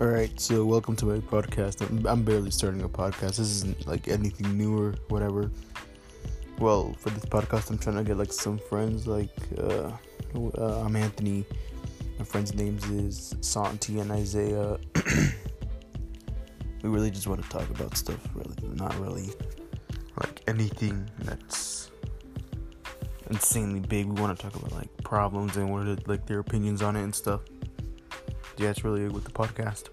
All right, so welcome to my podcast. I'm, I'm barely starting a podcast. This isn't like anything new or whatever. Well, for this podcast, I'm trying to get like some friends. Like, uh, uh, I'm Anthony. My friends' names is Santi and Isaiah. we really just want to talk about stuff. Really, not really like anything that's insanely big. We want to talk about like problems and what are like their opinions on it and stuff. Yeah, it's really good with the podcast.